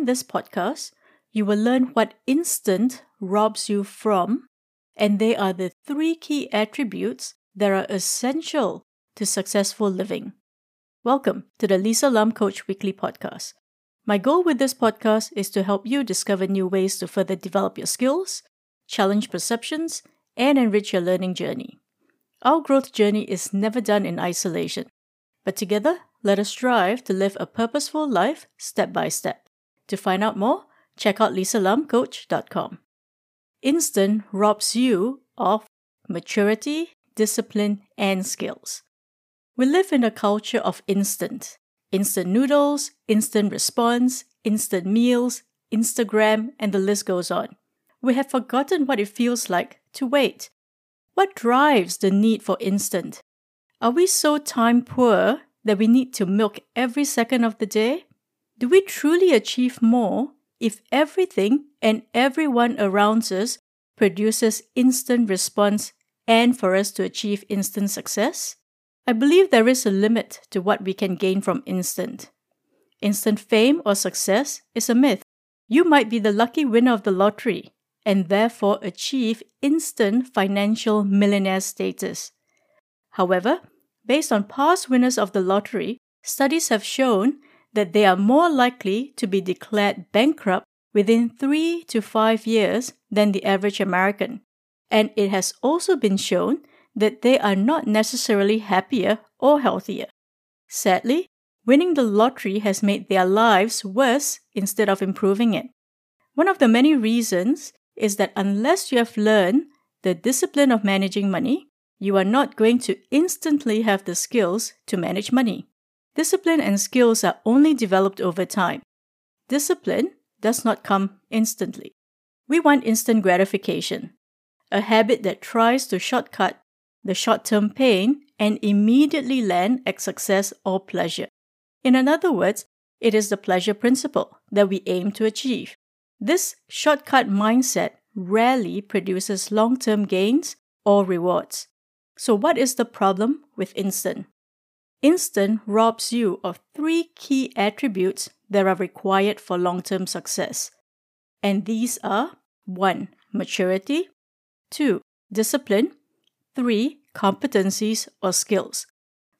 In this podcast, you will learn what instant robs you from, and they are the three key attributes that are essential to successful living. Welcome to the Lisa Lam Coach Weekly Podcast. My goal with this podcast is to help you discover new ways to further develop your skills, challenge perceptions, and enrich your learning journey. Our growth journey is never done in isolation, but together, let us strive to live a purposeful life step by step. To find out more, check out lisalamcoach.com. Instant robs you of maturity, discipline, and skills. We live in a culture of instant. Instant noodles, instant response, instant meals, Instagram, and the list goes on. We have forgotten what it feels like to wait. What drives the need for instant? Are we so time poor that we need to milk every second of the day? Do we truly achieve more if everything and everyone around us produces instant response and for us to achieve instant success? I believe there is a limit to what we can gain from instant. Instant fame or success is a myth. You might be the lucky winner of the lottery and therefore achieve instant financial millionaire status. However, based on past winners of the lottery, studies have shown that they are more likely to be declared bankrupt within three to five years than the average American. And it has also been shown that they are not necessarily happier or healthier. Sadly, winning the lottery has made their lives worse instead of improving it. One of the many reasons is that unless you have learned the discipline of managing money, you are not going to instantly have the skills to manage money. Discipline and skills are only developed over time. Discipline does not come instantly. We want instant gratification, a habit that tries to shortcut the short term pain and immediately land at success or pleasure. In other words, it is the pleasure principle that we aim to achieve. This shortcut mindset rarely produces long term gains or rewards. So, what is the problem with instant? Instant robs you of three key attributes that are required for long term success. And these are 1. Maturity, 2. Discipline, 3. Competencies or skills.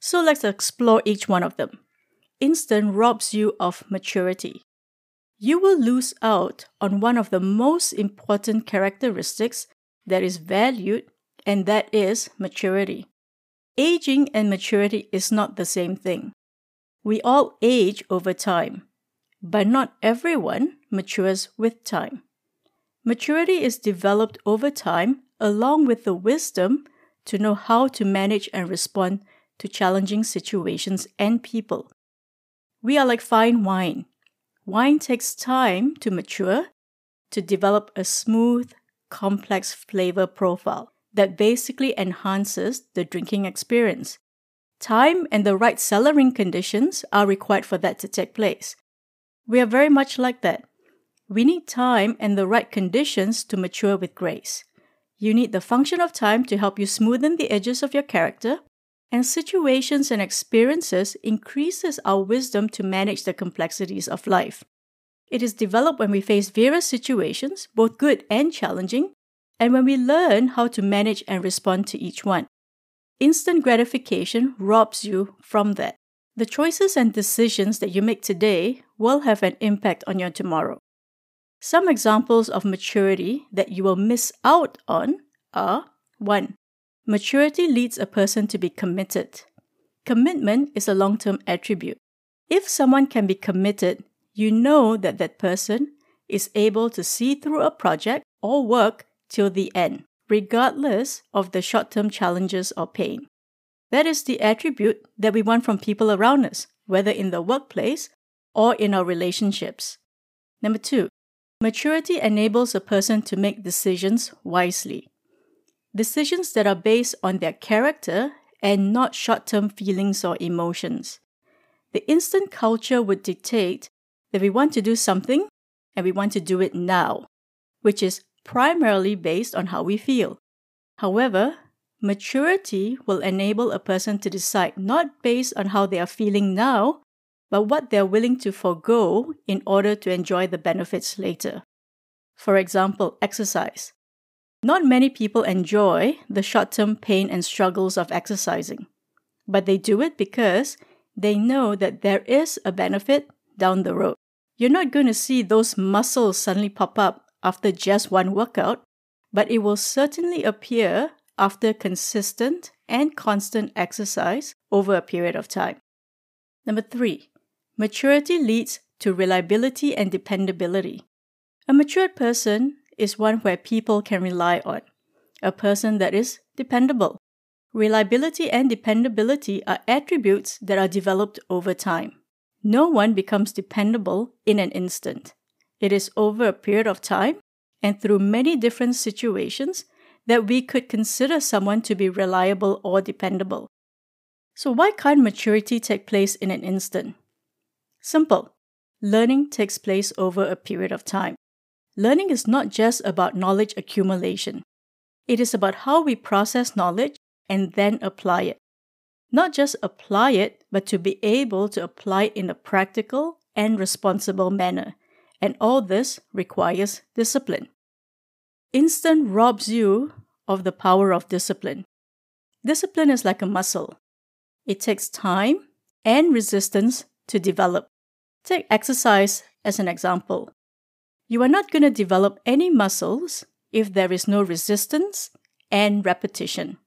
So let's explore each one of them. Instant robs you of maturity. You will lose out on one of the most important characteristics that is valued, and that is maturity. Aging and maturity is not the same thing. We all age over time, but not everyone matures with time. Maturity is developed over time along with the wisdom to know how to manage and respond to challenging situations and people. We are like fine wine. Wine takes time to mature, to develop a smooth, complex flavor profile that basically enhances the drinking experience. Time and the right cellaring conditions are required for that to take place. We are very much like that. We need time and the right conditions to mature with grace. You need the function of time to help you smoothen the edges of your character, and situations and experiences increases our wisdom to manage the complexities of life. It is developed when we face various situations, both good and challenging, and when we learn how to manage and respond to each one. Instant gratification robs you from that. The choices and decisions that you make today will have an impact on your tomorrow. Some examples of maturity that you will miss out on are 1. Maturity leads a person to be committed. Commitment is a long term attribute. If someone can be committed, you know that that person is able to see through a project or work till the end, regardless of the short term challenges or pain. That is the attribute that we want from people around us, whether in the workplace or in our relationships. Number two, maturity enables a person to make decisions wisely. Decisions that are based on their character and not short term feelings or emotions. The instant culture would dictate that we want to do something and we want to do it now, which is primarily based on how we feel. However, maturity will enable a person to decide not based on how they are feeling now, but what they're willing to forego in order to enjoy the benefits later. For example, exercise. Not many people enjoy the short term pain and struggles of exercising, but they do it because they know that there is a benefit down the road. You're not going to see those muscles suddenly pop up after just one workout, but it will certainly appear after consistent and constant exercise over a period of time. Number three, maturity leads to reliability and dependability. A matured person is one where people can rely on, a person that is dependable. Reliability and dependability are attributes that are developed over time. No one becomes dependable in an instant. It is over a period of time and through many different situations that we could consider someone to be reliable or dependable. So, why can't maturity take place in an instant? Simple. Learning takes place over a period of time. Learning is not just about knowledge accumulation, it is about how we process knowledge and then apply it. Not just apply it, but to be able to apply it in a practical and responsible manner. And all this requires discipline. Instant robs you of the power of discipline. Discipline is like a muscle, it takes time and resistance to develop. Take exercise as an example. You are not going to develop any muscles if there is no resistance and repetition.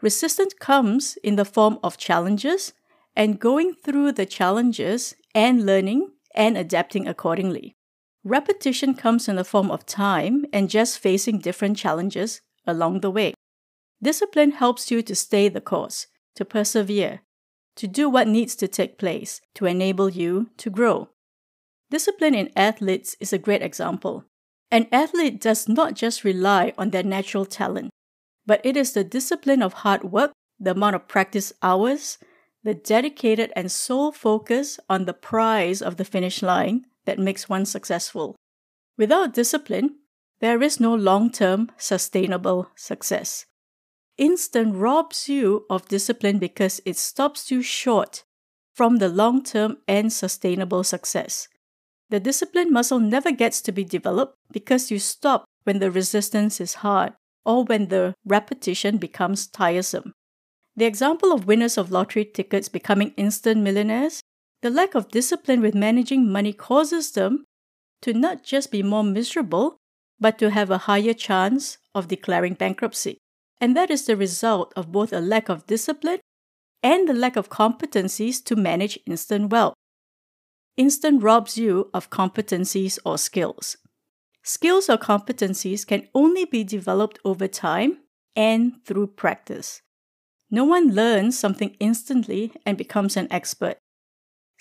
Resistance comes in the form of challenges and going through the challenges and learning and adapting accordingly. Repetition comes in the form of time and just facing different challenges along the way. Discipline helps you to stay the course, to persevere, to do what needs to take place to enable you to grow. Discipline in athletes is a great example. An athlete does not just rely on their natural talent, but it is the discipline of hard work, the amount of practice hours, the dedicated and sole focus on the prize of the finish line that makes one successful. Without discipline, there is no long term sustainable success. Instant robs you of discipline because it stops you short from the long term and sustainable success. The discipline muscle never gets to be developed because you stop when the resistance is hard or when the repetition becomes tiresome. The example of winners of lottery tickets becoming instant millionaires the lack of discipline with managing money causes them to not just be more miserable, but to have a higher chance of declaring bankruptcy. And that is the result of both a lack of discipline and the lack of competencies to manage instant wealth. Instant robs you of competencies or skills. Skills or competencies can only be developed over time and through practice. No one learns something instantly and becomes an expert.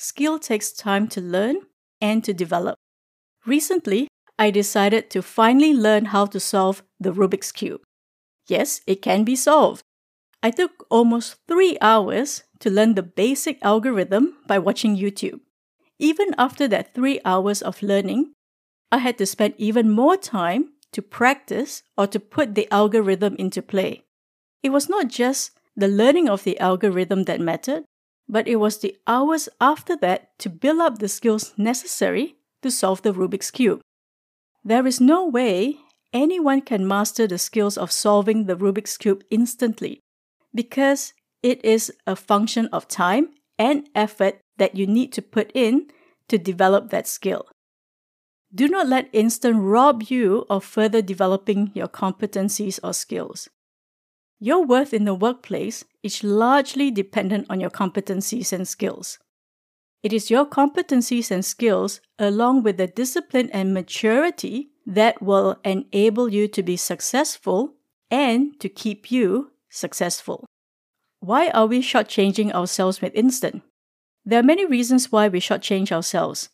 Skill takes time to learn and to develop. Recently, I decided to finally learn how to solve the Rubik's Cube. Yes, it can be solved. I took almost three hours to learn the basic algorithm by watching YouTube. Even after that three hours of learning, I had to spend even more time to practice or to put the algorithm into play. It was not just the learning of the algorithm that mattered, but it was the hours after that to build up the skills necessary to solve the Rubik's Cube. There is no way anyone can master the skills of solving the Rubik's Cube instantly because it is a function of time and effort that you need to put in to develop that skill. Do not let instant rob you of further developing your competencies or skills. Your worth in the workplace is largely dependent on your competencies and skills. It is your competencies and skills, along with the discipline and maturity, that will enable you to be successful and to keep you successful. Why are we shortchanging ourselves with instant? There are many reasons why we shortchange ourselves.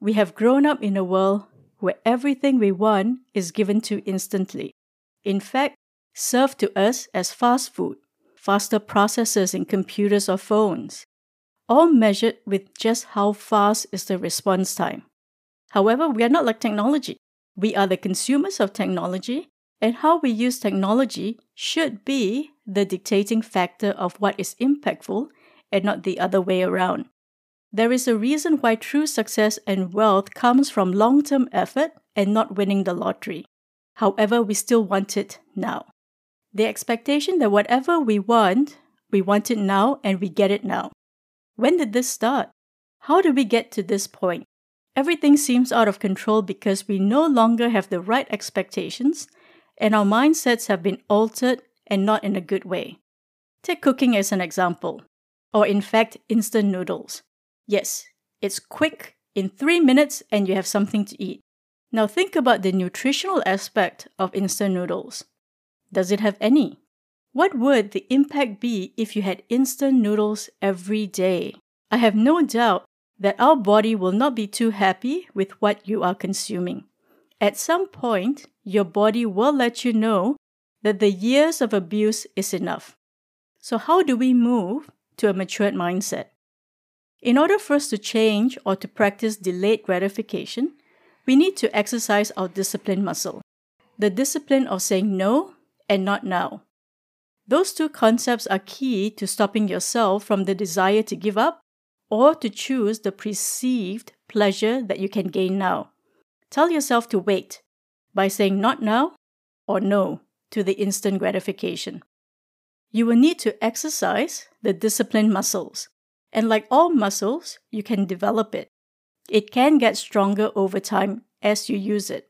We have grown up in a world where everything we want is given to instantly. In fact, served to us as fast food, faster processors in computers or phones, all measured with just how fast is the response time. However, we are not like technology. We are the consumers of technology, and how we use technology should be the dictating factor of what is impactful and not the other way around. There is a reason why true success and wealth comes from long term effort and not winning the lottery. However, we still want it now. The expectation that whatever we want, we want it now and we get it now. When did this start? How did we get to this point? Everything seems out of control because we no longer have the right expectations and our mindsets have been altered and not in a good way. Take cooking as an example, or in fact, instant noodles. Yes, it's quick, in three minutes, and you have something to eat. Now think about the nutritional aspect of instant noodles. Does it have any? What would the impact be if you had instant noodles every day? I have no doubt that our body will not be too happy with what you are consuming. At some point, your body will let you know that the years of abuse is enough. So, how do we move to a matured mindset? In order for us to change or to practice delayed gratification, we need to exercise our discipline muscle, the discipline of saying no and not now. Those two concepts are key to stopping yourself from the desire to give up or to choose the perceived pleasure that you can gain now. Tell yourself to wait by saying not now or no to the instant gratification. You will need to exercise the discipline muscles, and like all muscles, you can develop it. It can get stronger over time as you use it.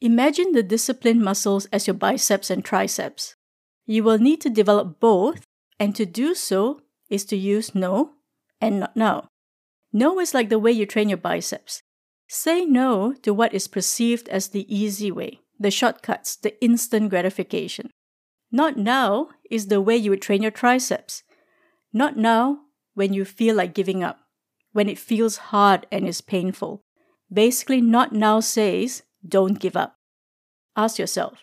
Imagine the disciplined muscles as your biceps and triceps. You will need to develop both, and to do so is to use no and not now. No is like the way you train your biceps. Say no to what is perceived as the easy way, the shortcuts, the instant gratification. Not now is the way you would train your triceps. Not now when you feel like giving up, when it feels hard and is painful. Basically, not now says don't give up. Ask yourself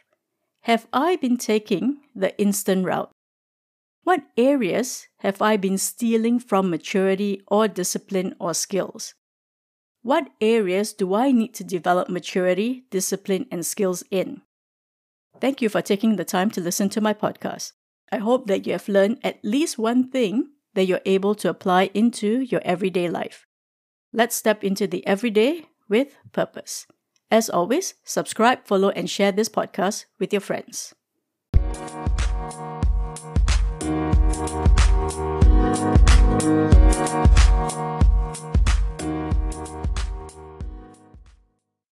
Have I been taking the instant route? What areas have I been stealing from maturity or discipline or skills? What areas do I need to develop maturity, discipline, and skills in? Thank you for taking the time to listen to my podcast. I hope that you have learned at least one thing that you're able to apply into your everyday life. Let's step into the everyday with purpose. As always, subscribe, follow, and share this podcast with your friends.